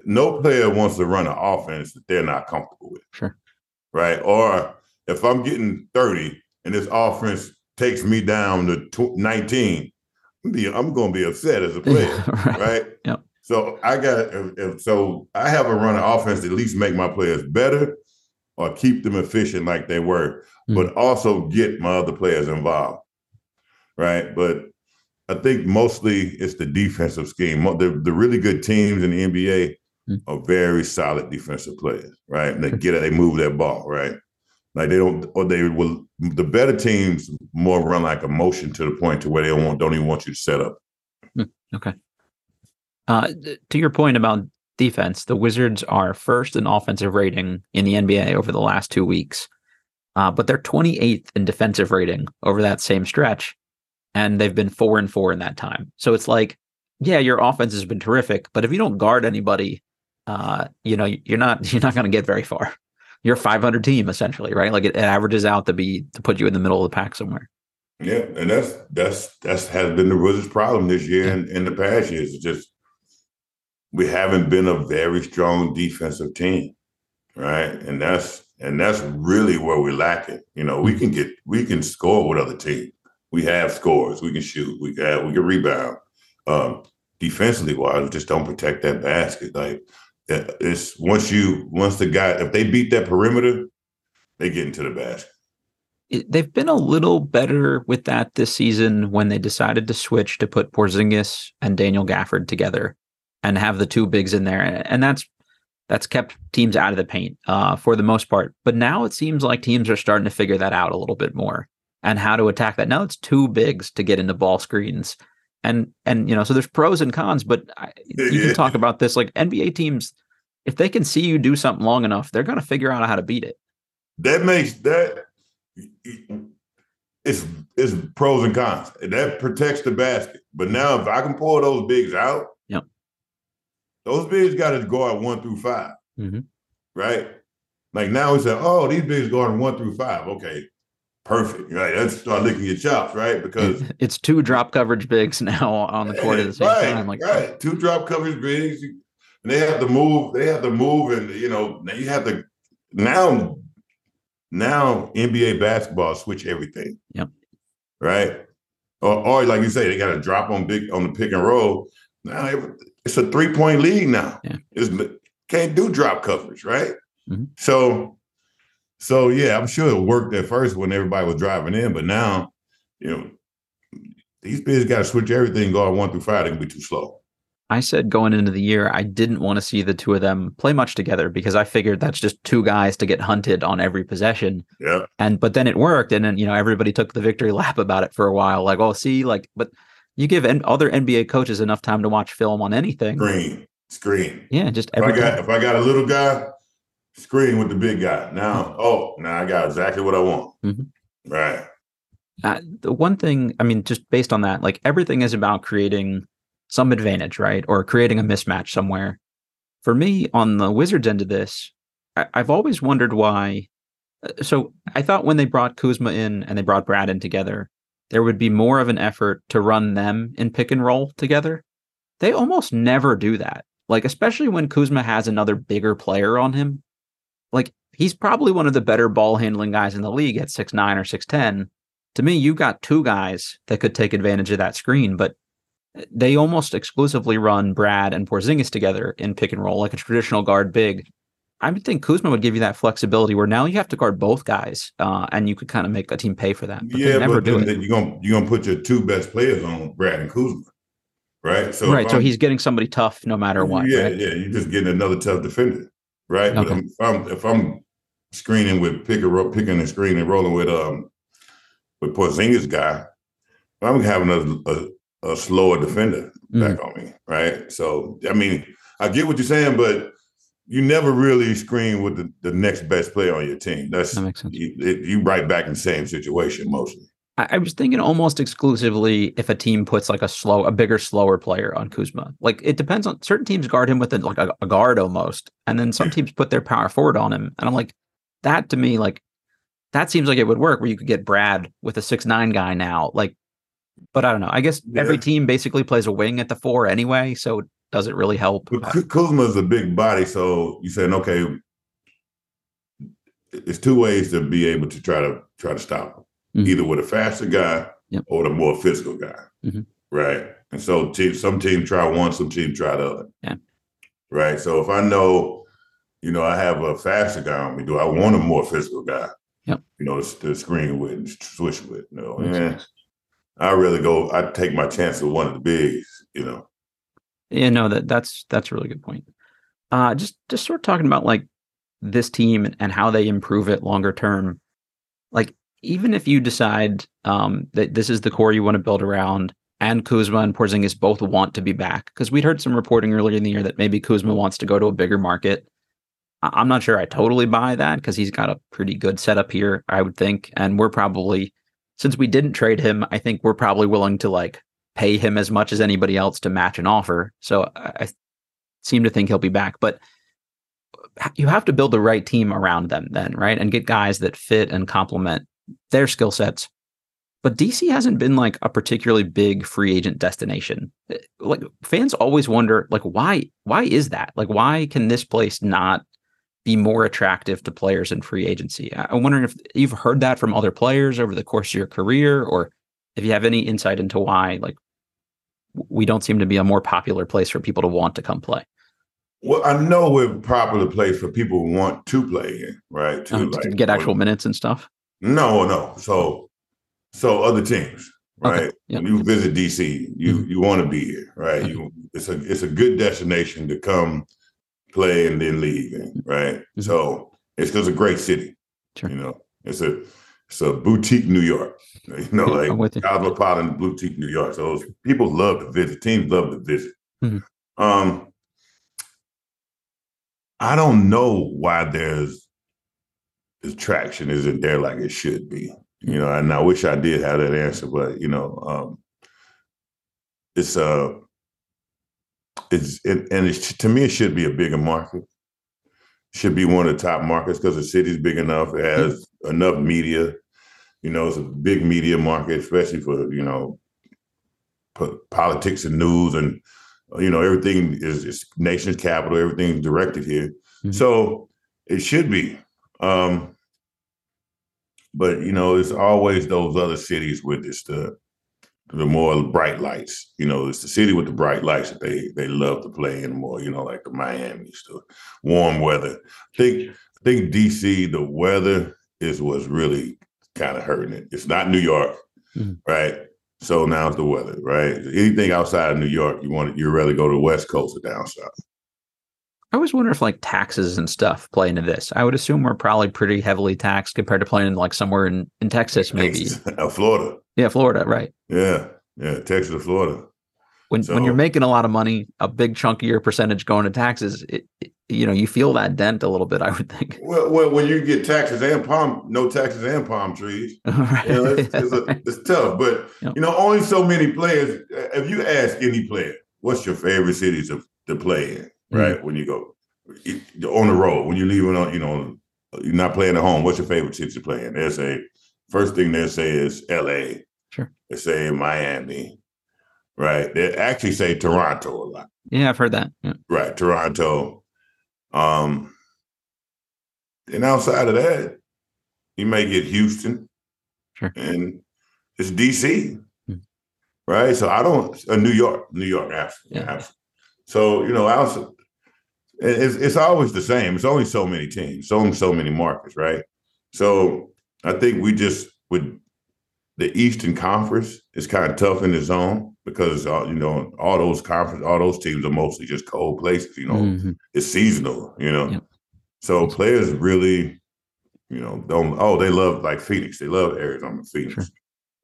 Speaker 2: no player wants to run an offense that they're not comfortable with.
Speaker 1: Sure.
Speaker 2: Right. Or if I'm getting 30 and this offense takes me down to 19, I'm going to be upset as a player. right. right?
Speaker 1: Yep.
Speaker 2: So I got, so I have a run of offense that at least make my players better or keep them efficient like they were, mm-hmm. but also get my other players involved. Right. But I think mostly it's the defensive scheme. The, the really good teams in the NBA mm. are very solid defensive players, right? And they get it, they move that ball, right? Like they don't, or they will. The better teams more run like a motion to the point to where they don't want, don't even want you to set up.
Speaker 1: Mm. Okay. Uh, to your point about defense, the Wizards are first in offensive rating in the NBA over the last two weeks, uh, but they're 28th in defensive rating over that same stretch and they've been four and four in that time. So it's like, yeah, your offense has been terrific, but if you don't guard anybody, uh, you know, you're not you're not going to get very far. You're a 500 team essentially, right? Like it, it, averages out to be to put you in the middle of the pack somewhere.
Speaker 2: Yeah, and that's that's that's has been the Wizards' problem this year and in the past years. It's just we haven't been a very strong defensive team, right? And that's and that's really where we're lacking. You know, we can get we can score with other teams we have scores. We can shoot. We got we can rebound. Um, defensively wise, just don't protect that basket. Like it's once you once the guy if they beat that perimeter, they get into the basket.
Speaker 1: they've been a little better with that this season when they decided to switch to put Porzingis and Daniel Gafford together and have the two bigs in there, and that's that's kept teams out of the paint uh, for the most part. But now it seems like teams are starting to figure that out a little bit more and how to attack that. Now it's two bigs to get into ball screens. And and you know, so there's pros and cons, but I, you can talk about this like NBA teams if they can see you do something long enough, they're going to figure out how to beat it.
Speaker 2: That makes that it's it's pros and cons. That protects the basket. But now if I can pull those bigs out,
Speaker 1: yep.
Speaker 2: those bigs got to guard one through 5
Speaker 1: mm-hmm.
Speaker 2: Right? Like now we say, oh, these bigs guarding one through five. Okay perfect, right? Let's start licking your chops, right? Because
Speaker 1: it's two drop coverage bigs now on the court at the same
Speaker 2: right,
Speaker 1: time. Like
Speaker 2: right, two drop coverage bigs, and they have to move. They have to move, and you know you have to now. Now NBA basketball switch everything.
Speaker 1: Yep.
Speaker 2: Right. Or, or like you say, they got to drop on big on the pick and roll. Now it's a three point league now.
Speaker 1: Yeah.
Speaker 2: It's, can't do drop coverage, right?
Speaker 1: Mm-hmm.
Speaker 2: So so yeah, I'm sure it worked at first when everybody was driving in, but now, you know, these bigs got to switch everything going one through five. They can be too slow.
Speaker 1: I said going into the year, I didn't want to see the two of them play much together because I figured that's just two guys to get hunted on every possession.
Speaker 2: Yeah.
Speaker 1: And but then it worked, and then you know everybody took the victory lap about it for a while. Like, oh, see, like, but you give n- other NBA coaches enough time to watch film on anything.
Speaker 2: Screen, screen.
Speaker 1: Yeah, just
Speaker 2: every. If I got, if I got a little guy, screen with the big guy. Now, oh, now I got exactly what I want.
Speaker 1: Mm-hmm.
Speaker 2: Right.
Speaker 1: Uh, the one thing, I mean, just based on that, like everything is about creating some advantage, right? Or creating a mismatch somewhere. For me, on the Wizards end of this, I, I've always wondered why. Uh, so I thought when they brought Kuzma in and they brought Brad in together, there would be more of an effort to run them in pick and roll together. They almost never do that. Like, especially when Kuzma has another bigger player on him, like he's probably one of the better ball handling guys in the league at six nine or 6'10. To me, you've got two guys that could take advantage of that screen, but they almost exclusively run Brad and Porzingis together in pick and roll, like a traditional guard big. I would think Kuzma would give you that flexibility where now you have to guard both guys, uh, and you could kind of make a team pay for that.
Speaker 2: But yeah, but then, then you're gonna you're gonna put your two best players on Brad and Kuzma, right?
Speaker 1: So right, so he's getting somebody tough no matter what.
Speaker 2: Yeah,
Speaker 1: right?
Speaker 2: yeah, you're just getting another tough defender right? Okay. But if I'm, if I'm screening with pick a picking the screen and rolling with um with Porzingis guy, I'm having a, a, a slower defender mm. back on me, right? So I mean, I get what you're saying, but you never really screen with the, the next best player on your team. That's
Speaker 1: that makes sense.
Speaker 2: You, it, you right back in the same situation mostly.
Speaker 1: I, was thinking almost exclusively if a team puts like a slow, a bigger, slower player on Kuzma. Like it depends on certain teams guard him with a, like a, a guard almost, and then some teams put their power forward on him. And I'm like, that to me, like that seems like it would work where you could get Brad with a six nine guy now. Like But I don't know. I guess
Speaker 2: Yeah.
Speaker 1: every team basically plays a wing at the four anyway, so does it really help?
Speaker 2: But Ku- Kuzma's a big body, so you're saying okay. It's two ways to be able to try to try to stop him.
Speaker 1: Mhm.
Speaker 2: Either with a faster guy
Speaker 1: Yep.
Speaker 2: or the more physical guy,
Speaker 1: Mhm.
Speaker 2: right? And so te- some teams try one, some teams try the other,
Speaker 1: Yeah.
Speaker 2: right? So if I know, you know, I have a faster guy on me, do I want a more physical guy?
Speaker 1: Yep.
Speaker 2: You know, to, to screen with and switch with. You know,
Speaker 1: sense.
Speaker 2: I really go. I take my chance with one of the bigs. You know.
Speaker 1: Yeah, no, that that's that's a really good point. Uh just just sort of talking about like this team and how they improve it longer term. Like even if you decide um that this is the core you want to build around and Kuzma and Porzingis both want to be back because we'd heard some reporting earlier in the year that maybe Kuzma wants to go to a bigger market. I- I'm not sure I totally buy that because he's got a pretty good setup here, I would think, and we're probably since we didn't trade him, I think we're probably willing to like pay him as much as anybody else to match an offer. So I, I seem to think he'll be back, but you have to build the right team around them then, right? And get guys that fit and complement their skill sets. But DC hasn't been like a particularly big free agent destination. Eh, Like fans always wonder like why why is that? Like why can this place not be more attractive to players in free agency? I'm wondering if you've heard that from other players over the course of your career or if you have any insight into why like we don't seem to be a more popular place for people to want to come play.
Speaker 2: Well, I know we're probably a popular place for people who want to play in, right? To,
Speaker 1: Um, to
Speaker 2: like,
Speaker 1: get actual minutes and stuff.
Speaker 2: No, no. So, so other teams,
Speaker 1: Okay,
Speaker 2: right?
Speaker 1: yeah.
Speaker 2: When you visit DC, you
Speaker 1: Mhm.
Speaker 2: you want to be here, right?
Speaker 1: Okay.
Speaker 2: You it's a it's a good destination to come play and then leave in, right?
Speaker 1: Mhm.
Speaker 2: So it's because a great city.
Speaker 1: Sure.
Speaker 2: You know, it's a it's a boutique New York. You know, like cosmopolitan boutique New York. So people love to visit. Teams love to visit.
Speaker 1: Mhm.
Speaker 2: Um, I don't know why there's the traction isn't there like it should be. You know, and I wish I did have that answer, but you know, um, it's uh it's it, and it's to me it should be a bigger market. Should be one of the top markets because the city's big enough. It has enough media. You know, it's a big media market, especially for you know po- politics and news and you know everything is, is nation's capital. Everything's directed here,
Speaker 1: Mhm.
Speaker 2: so it should be. Um, but you know, it's always those other cities with this the the more bright lights. You know, it's the city with the bright lights that they they love to play in more. You know, like the Miami's, the warm weather. I think I think DC, the weather is what's really kind of hurting it. It's not New York,
Speaker 1: Mhm.
Speaker 2: right? So now it's the weather, right? Anything outside of New York, you want you'd rather go to the West Coast or down south.
Speaker 1: I always wonder if like taxes and stuff play into this. I would assume we're probably pretty heavily taxed compared to playing in like somewhere in, in Texas, maybe.
Speaker 2: Uh, Florida,
Speaker 1: Yeah, Florida, right.
Speaker 2: yeah, yeah, Texas or Florida.
Speaker 1: When when you're making a lot of money, a big chunk of your percentage going to taxes, it, it- you know, you feel that dent a little bit, I would think.
Speaker 2: Well, well, when you get taxes and palm, no taxes and palm trees,
Speaker 1: Right.
Speaker 2: you know, it's, it's, a, it's tough. But
Speaker 1: Yep.
Speaker 2: you know, only so many players. If you ask any player, what's your favorite city to, to play in,
Speaker 1: Mm-hmm.
Speaker 2: right? When you go on the road, when you're leaving on, you know, you're not playing at home. What's your favorite city to play in? They'll say first thing they'll say is L.A.
Speaker 1: Sure.
Speaker 2: They say Miami, right? They actually say Toronto a lot.
Speaker 1: yeah, I've heard that. Yeah.
Speaker 2: Right, Toronto. Um, and outside of that, you may get Houston,
Speaker 1: Sure.
Speaker 2: and it's DC,
Speaker 1: Hmm.
Speaker 2: right? So I don't uh, New York, New York, absolutely.
Speaker 1: Yeah.
Speaker 2: absolutely. So you know, outside, it's it's always the same. It's only so many teams, so so many markets, right? So I think we just with the Eastern Conference is kind of tough in the zone because uh, you know all those conference, all those teams are mostly just cold places. You know,
Speaker 1: Mhm.
Speaker 2: it's seasonal, you know.
Speaker 1: Yep.
Speaker 2: So players really, you know, don't oh, they love like Phoenix. They love Arizona Phoenix.
Speaker 1: Sure.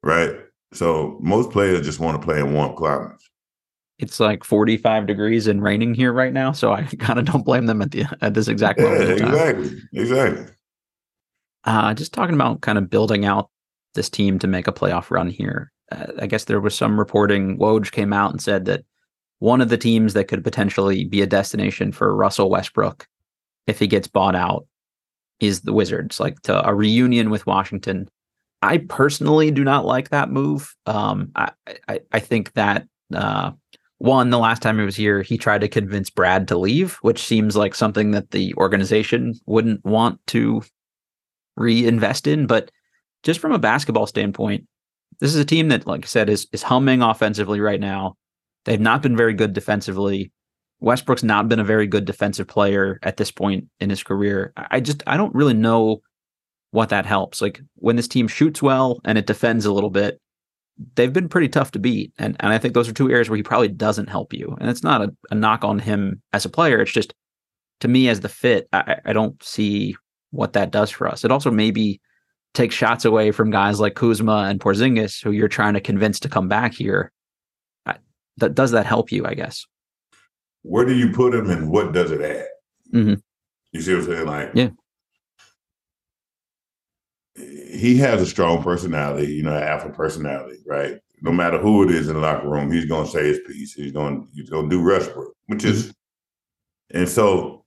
Speaker 2: Right. So most players just want to play in warm climates.
Speaker 1: It's like 45 degrees and raining here right now, so I kind of don't blame them at the at this exact
Speaker 2: Yeah,
Speaker 1: moment. time.
Speaker 2: exactly. Exactly.
Speaker 1: Uh, just talking about kind of building out this team to make a playoff run here. Uh, I guess there was some reporting. Woj came out and said that one of the teams that could potentially be a destination for Russell Westbrook if he gets bought out is the Wizards, like to a reunion with Washington. I personally do not like that move. Um, I, I, I think that uh, one, the last time he was here, he tried to convince Brad to leave, which seems like something that the organization wouldn't want to reinvest in. But just from a basketball standpoint, this is a team that, like I said, is is humming offensively right now. They've not been very good defensively. Westbrook's not been a very good defensive player at this point in his career. I just I don't really know what that helps. Like when this team shoots well and it defends a little bit, they've been pretty tough to beat. And and I think those are two areas where he probably doesn't help you. And it's not a, a knock on him as a player. It's just to me as the fit, I, I don't see what that does for us. It also maybe takes shots away from guys like Kuzma and Porzingis, who you're trying to convince to come back here. I, that does that help you? I guess.
Speaker 2: Where do you put him, and what does it add?
Speaker 1: Mm-hmm.
Speaker 2: You see what I'm saying? Like,
Speaker 1: yeah,
Speaker 2: he has a strong personality, you know, alpha personality, right? No matter who it is in the locker room, he's going to say his piece. He's going he's going to do Westbrook, which is, mm-hmm. and so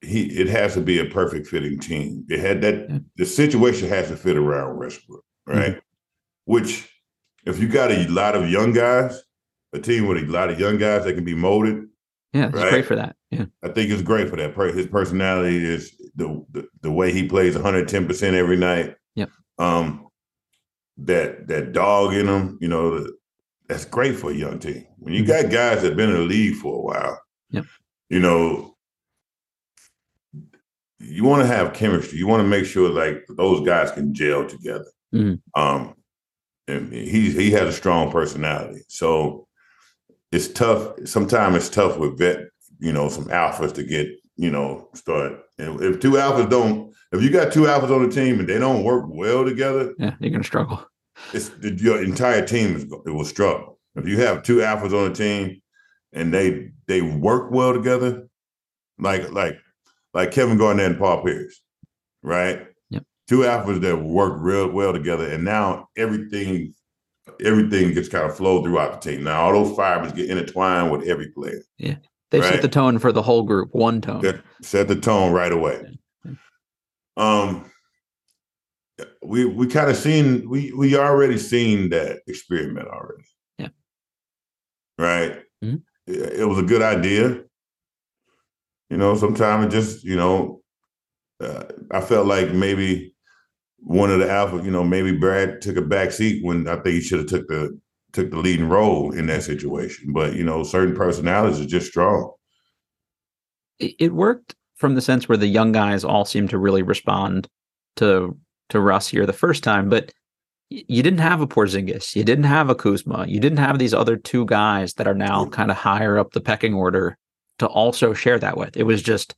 Speaker 2: he it has to be a perfect fitting team. It had that the situation has to fit around Westbrook, right? Mm-hmm. Which, if you got a lot of young guys, a team with a lot of young guys that can be molded,
Speaker 1: yeah, it's right? great for that. Yeah, I
Speaker 2: think it's great for that. His personality is the the, the way he plays 110 percent every night.
Speaker 1: Yep.
Speaker 2: Um, that that dog in him, you know, that's great for a young team. When you mm-hmm. got guys that've been in the league for a while,
Speaker 1: yep.
Speaker 2: you know, you want to have chemistry. You want to make sure like those guys can gel together.
Speaker 1: Mm-hmm.
Speaker 2: Um, and he he has a strong personality, so it's tough. Sometimes it's tough with vet, you know, some alphas to get, you know, start. And if two alphas don't, if you got two alphas on the team and they don't work well together,
Speaker 1: yeah, you're gonna struggle.
Speaker 2: It's your entire team is it will struggle. If you have two alphas on the team and they they work well together, like like like Kevin Garnett and Paul Pierce, right?
Speaker 1: Yep.
Speaker 2: Two alphas that work real well together, and now everything everything gets kind of flowed throughout the team. Now all those fibers get intertwined with every player.
Speaker 1: Yeah. They right? set the tone for the whole group, one tone. Set,
Speaker 2: set the tone right away. Um we we kind of seen we we already seen that experiment already.
Speaker 1: Yeah.
Speaker 2: Right?
Speaker 1: Mm-hmm.
Speaker 2: It, it was a good idea. You know, sometimes it just, you know, uh, I felt like maybe one of the alpha, you know, maybe Brad took a back seat when I think he should have took the took the leading role in that situation. But you know, certain personalities are just strong.
Speaker 1: It worked from the sense where the young guys all seemed to really respond to to Russ here the first time, but you didn't have a Porzingis, you didn't have a Kuzma, you didn't have these other two guys that are now kind of higher up the pecking order to also share that with. It was just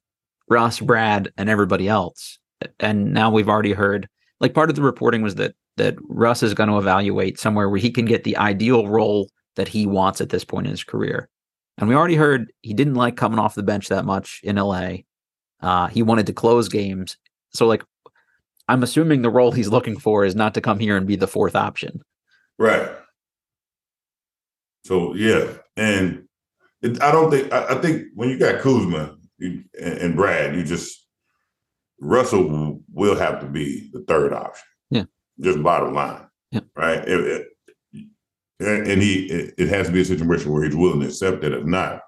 Speaker 1: Russ, Brad, and everybody else. And now we've already heard like part of the reporting was that that Russ is going to evaluate somewhere where he can get the ideal role that he wants at this point in his career. And we already heard he didn't like coming off the bench that much in LA. Uh, he wanted to close games. So like I'm assuming the role he's looking for is not to come here and be the fourth option.
Speaker 2: Right. So yeah, and it, I don't think I, I, think when you got Kuzma you, and, and Brad, you just Russell will have to be the third option. Just bottom line. Right. It, it, and he, it, it has to be a situation where he's willing to accept it. If not,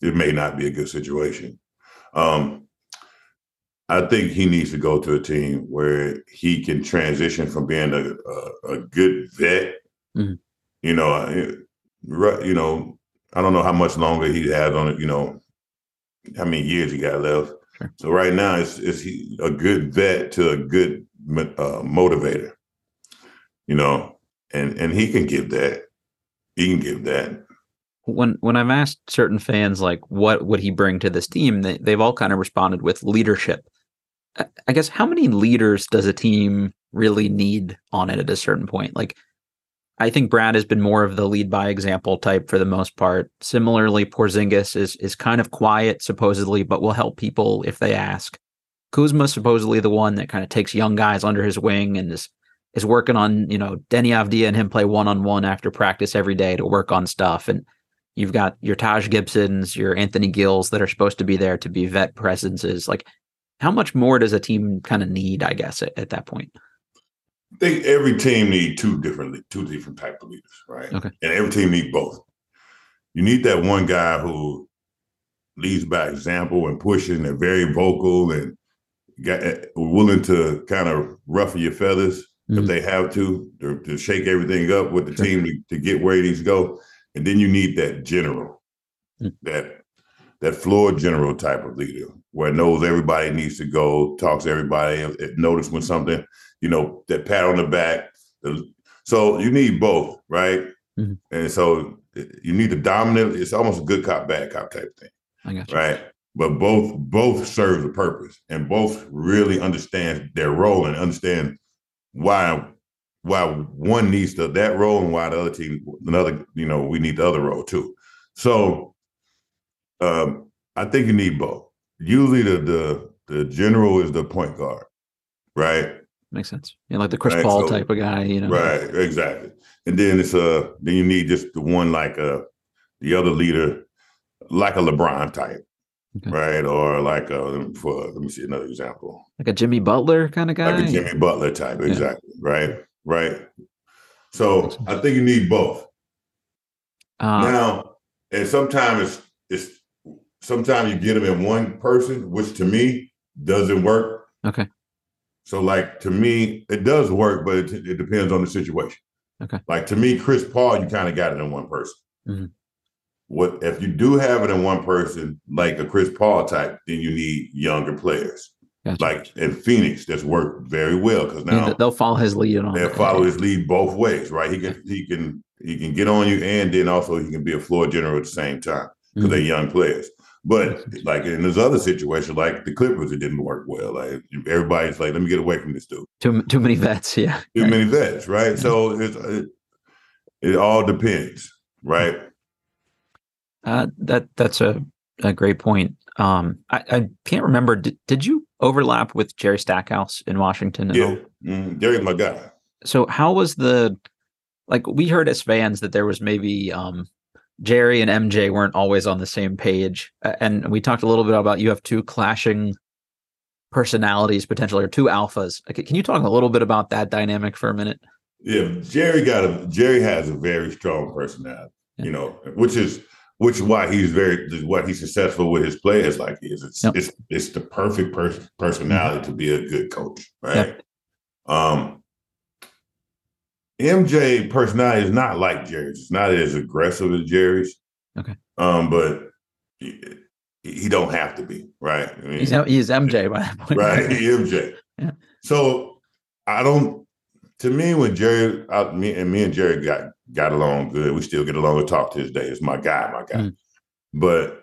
Speaker 2: it may not be a good situation. Um, I think he needs to go to a team where he can transition from being a a, a good vet.
Speaker 1: Mm-hmm.
Speaker 2: You know, you know, I don't know how much longer he has on it. You know, how many years he got left. Sure. So right now, it's it's he, a good vet to a good uh, motivator. You know, and and he can give that. He can give that.
Speaker 1: When when I've asked certain fans like what would he bring to this team, they, they've all kind of responded with leadership. I guess how many leaders does a team really need on it at a certain point? Like I think Brad has been more of the lead by example type for the most part. Similarly, Porzingis is is kind of quiet supposedly, but will help people if they ask. Kuzma supposedly the one that kind of takes young guys under his wing and is is working on, you know, Deni Avdija and him play one on one after practice every day to work on stuff. And you've got your Taj Gibsons, your Anthony Gills that are supposed to be there to be vet presences. Like, how much more does a team kind of need, I guess, at, at that point?
Speaker 2: I think every team need two different two different type of leaders, right?
Speaker 1: Okay.
Speaker 2: And every team need both. You need that one guy who leads by example and pushing and very vocal and got eh, willing to kind of ruffle your feathers. If they have to, to, to shake everything up with the sure. team to, to, get where these go. And then you need that general, mm-hmm. that that floor general type of leader where knows everybody needs to go, talks to everybody, notice when something, you know, that pat on the back. So you need both, right? Mm-hmm. And so eh, you need the dominant. It's almost a good cop, bad cop type thing.
Speaker 1: I got you.
Speaker 2: Right. But both both serve a purpose and both really understand their role and understand why why one needs the, that role and why the other team another you know we need the other role too. So um, I think you need both. Usually the the the general is the point guard, right?
Speaker 1: Makes sense. Yeah, like the Chris right? Paul so, type of guy, you know.
Speaker 2: Right, exactly. And then it's uh then you need just the one like uh the other leader like a LeBron type, okay. right? Or like a for let me see another example,
Speaker 1: like a Jimmy Butler kind of guy,
Speaker 2: like a Jimmy Butler type, exactly, right? Right. So I think you need both. Uh, now, and sometimes it's it's sometimes you get them in one person, which to me doesn't work.
Speaker 1: Okay.
Speaker 2: So, like to me, it does work, but it, it depends on the situation.
Speaker 1: Okay.
Speaker 2: Like to me, Chris Paul, you kind of got it in one person. Mm-hmm. What if you do have it in one person, like a Chris Paul type, then you need younger players. Gotcha. Like in Phoenix, that's worked very well because now
Speaker 1: yeah, they'll follow his lead on.
Speaker 2: They'll follow his lead both ways, right? He can he can he can get on you, and then also he can be a floor general at the same time because mm-hmm. they're young players. But like in this other situation, like the Clippers, it didn't work well. Like everybody's like, "Let me get away from this dude."
Speaker 1: Too too many vets, yeah.
Speaker 2: Too right. many vets, right? So it's, it, it all depends, right?
Speaker 1: Uh, that that's a, a great point. Um, I, I can't remember. Did, did you overlap with Jerry Stackhouse in Washington?
Speaker 2: yeah, mm, Jerry's my guy.
Speaker 1: So how was the like? We heard as fans that there was maybe um, Jerry and MJ weren't always on the same page, and we talked a little bit about you have two clashing personalities potentially or two alphas. Can you talk a little bit about that dynamic for a minute?
Speaker 2: Yeah, Jerry got a Jerry has a very strong personality, yeah. you know, which is which is why he's very what he's successful with his players like is. It's yep. it's it's the perfect person personality to be a good coach, right? Yep. Um MJ personality is not like Jerry's. It's not as aggressive as Jerry's.
Speaker 1: Okay.
Speaker 2: Um, but he, he don't have to be, right?
Speaker 1: I mean, he's, he's MJ by that point.
Speaker 2: Right, MJ. Yeah. So I don't to me, when Jerry, I, me and me and Jerry got got along good, we still get along and talk to this day. It's my guy, my guy. Mm. But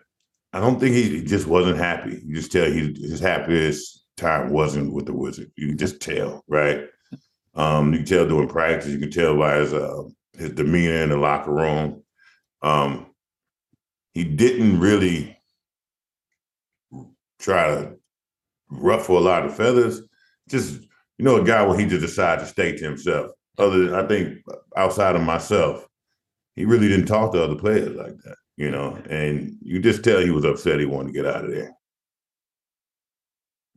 Speaker 2: I don't think he, he, just wasn't happy. You just tell he his happiest time wasn't with the Wizard. You can just tell, right? Um, you can tell during practice. You can tell by his uh, his demeanor in the locker room. Um, he didn't really try to ruffle a lot of feathers. Just you know, a guy where he just decided to stay to himself. Other than I think outside of myself, he really didn't talk to other players like that, you know. And you just tell he was upset he wanted to get out of there.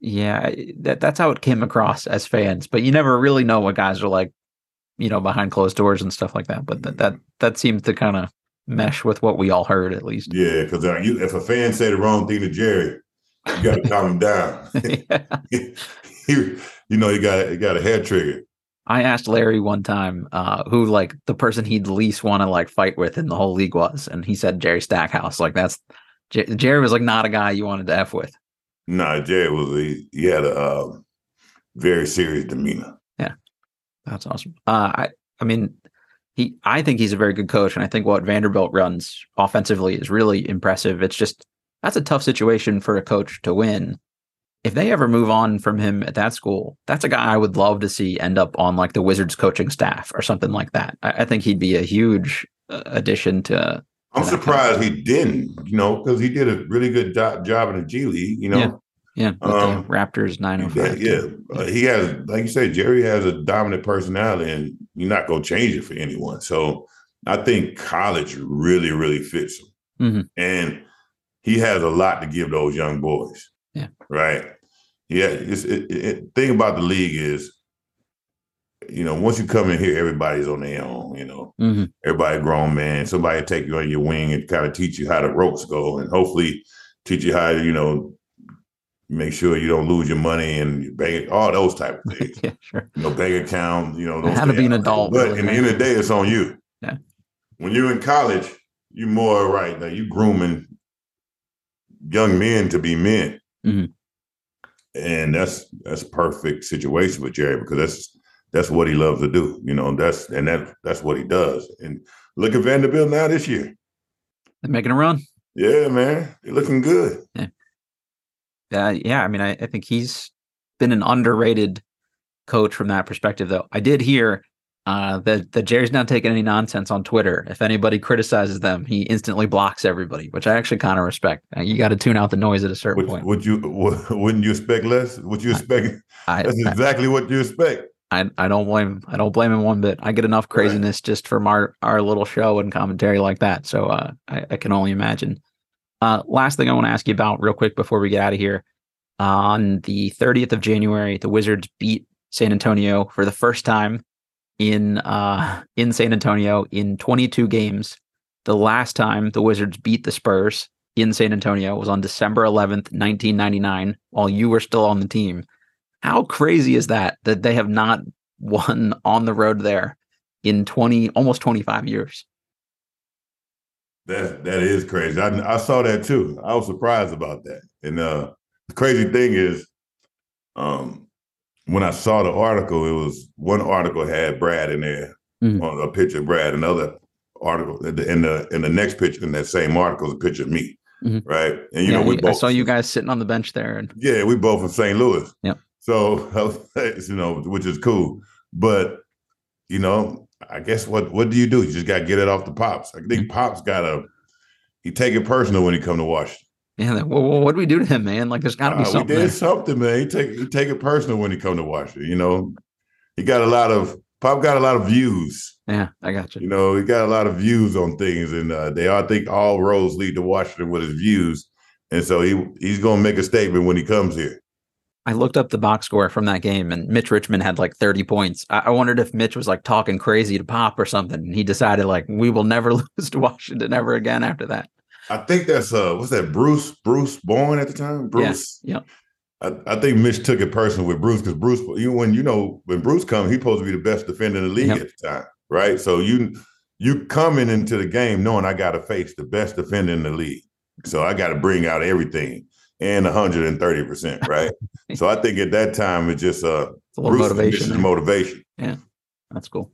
Speaker 1: Yeah, that that's how it came across as fans, but you never really know what guys are like, you know, behind closed doors and stuff like that. But that that that seems to kind of mesh with what we all heard, at least.
Speaker 2: Yeah, because uh, if a fan say the wrong thing to Jerry, you got to calm him down. he, you know, you got you got a head trigger.
Speaker 1: I asked Larry one time uh, who like the person he'd least want to like fight with in the whole league was, and he said Jerry Stackhouse. Like that's Jerry was like not a guy you wanted to f with.
Speaker 2: No, nah, Jerry was a, he had a uh, very serious demeanor.
Speaker 1: Yeah, that's awesome. Uh, I I mean, he I think he's a very good coach, and I think what Vanderbilt runs offensively is really impressive. It's just that's a tough situation for a coach to win if they ever move on from him at that school, that's a guy I would love to see end up on like the Wizards coaching staff or something like that. I, I think he'd be a huge uh, addition to. to
Speaker 2: I'm surprised kind of he didn't, you know, because he did a really good do- job in the G League, you know.
Speaker 1: Yeah. Yeah, um, Raptors 905.
Speaker 2: Yeah, uh, he has, like you said, Jerry has a dominant personality, and you're not going to change it for anyone. So I think college really, really fits him, mm-hmm. and he has a lot to give those young boys.
Speaker 1: Yeah.
Speaker 2: Right. Yeah. It's, it, it, thing about the league is you know, once you come in here, everybody's on their own. You know, mm-hmm. everybody grown man. Somebody take you on your wing and kind of teach you how the ropes go, and hopefully teach you how to, you know, make sure you don't lose your money and bank all those type of things.
Speaker 1: yeah, sure.
Speaker 2: You know, bank account. You know,
Speaker 1: how to be an adult.
Speaker 2: But really, in the end of the day, it's on you.
Speaker 1: Yeah.
Speaker 2: When you're in college, you're more right now. You grooming young men to be men. Mm-hmm. And that's that's a perfect situation with Jerry because that's that's what he loves to do. You know, that's and that that's what he does. And look at Vanderbilt now this year.
Speaker 1: They're making a run.
Speaker 2: Yeah, man. They're looking good.
Speaker 1: Yeah. Uh, yeah, I mean, I, I think he's been an underrated coach from that perspective, though. I did hear uh, that that Jerry's not taking any nonsense on Twitter. If anybody criticizes them, he instantly blocks everybody, which I actually kind of respect. Uh, you got to tune out the noise at a certain
Speaker 2: would,
Speaker 1: point.
Speaker 2: Would you? Wouldn't you expect less? Would you expect? I, that's I, exactly what you expect.
Speaker 1: I, I don't blame I don't blame him one bit. I get enough craziness right. just from our our little show and commentary like that. So uh, I, I can only imagine. Uh, last thing I want to ask you about real quick before we get out of here. on the 30th of January, the Wizards beat San Antonio for the first time in uh, in San Antonio in 22 games. The last time the Wizards beat the Spurs in San Antonio was on December 11th, 1999, while you were still on the team. How crazy is that that they have not won on the road there in 20 almost 25 years?
Speaker 2: That that is crazy. I, I saw that too. I was surprised about that. And uh, the crazy thing is, um, when I saw the article, it was one article had Brad in there mm-hmm. on a picture of Brad, another article in the in the next picture in that same article is a picture of me. Mm-hmm. Right.
Speaker 1: And you yeah, know, we both I saw you guys sitting on the bench there. And
Speaker 2: yeah, we both from St. Louis.
Speaker 1: Yeah.
Speaker 2: So you know, which is cool. But you know, I guess what what do you do? You just gotta get it off the pops. I think mm-hmm. Pops gotta he take it personal when he come to Washington.
Speaker 1: Yeah, like, well, what do we do to him, man? Like, there's got to be uh, something.
Speaker 2: We did there. something, man. He take he take it personal when he come to Washington. You know, he got a lot of Pop got a lot of views.
Speaker 1: Yeah, I got you.
Speaker 2: You know, he got a lot of views on things, and uh, they all think all roads lead to Washington with his views, and so he he's going to make a statement when he comes here.
Speaker 1: I looked up the box score from that game, and Mitch Richmond had like 30 points. I, I wondered if Mitch was like talking crazy to Pop or something. And he decided like we will never lose to Washington ever again after that.
Speaker 2: I think that's uh what's that Bruce Bruce Bowen at the time? Bruce.
Speaker 1: yeah,
Speaker 2: I, I think Mitch took it personal with Bruce because Bruce you when you know when Bruce comes he's supposed to be the best defender in the league yep. at the time right? So you you coming into the game knowing I got to face the best defender in the league. So I got to bring out everything and 130 percent right? So I think at that time it just uh
Speaker 1: Bruce motivation.
Speaker 2: Motivation.
Speaker 1: Yeah that's cool.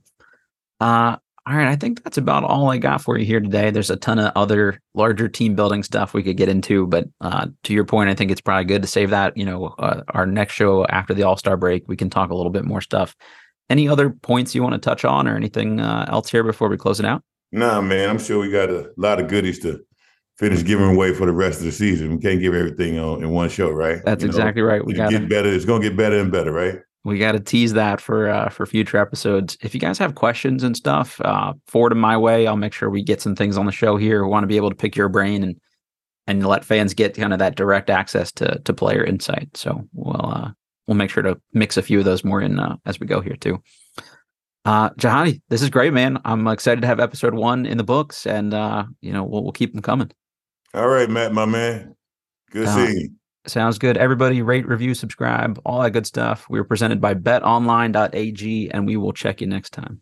Speaker 1: Uh all right, I think that's about all I got for you here today. There's a ton of other larger team building stuff we could get into, but uh, to your point, I think it's probably good to save that. You know, uh, our next show after the All Star break, we can talk a little bit more stuff. Any other points you want to touch on, or anything uh, else here before we close it out?
Speaker 2: Nah, man, I'm sure we got a lot of goodies to finish giving away for the rest of the season. We can't give everything on in one show, right?
Speaker 1: That's you exactly know, right.
Speaker 2: We got get better. It's gonna get better and better, right?
Speaker 1: We got to tease that for uh, for future episodes. If you guys have questions and stuff, uh, forward them my way. I'll make sure we get some things on the show here. We want to be able to pick your brain and and let fans get kind of that direct access to to player insight. So we'll uh, we'll make sure to mix a few of those more in uh, as we go here too. Uh, Jahidi, this is great, man. I'm excited to have episode one in the books, and uh, you know we'll, we'll keep them coming.
Speaker 2: All right, Matt, my man. Good uh, seeing you.
Speaker 1: Sounds good. Everybody rate, review, subscribe, all that good stuff. We are presented by betonline.ag, and we will check you next time.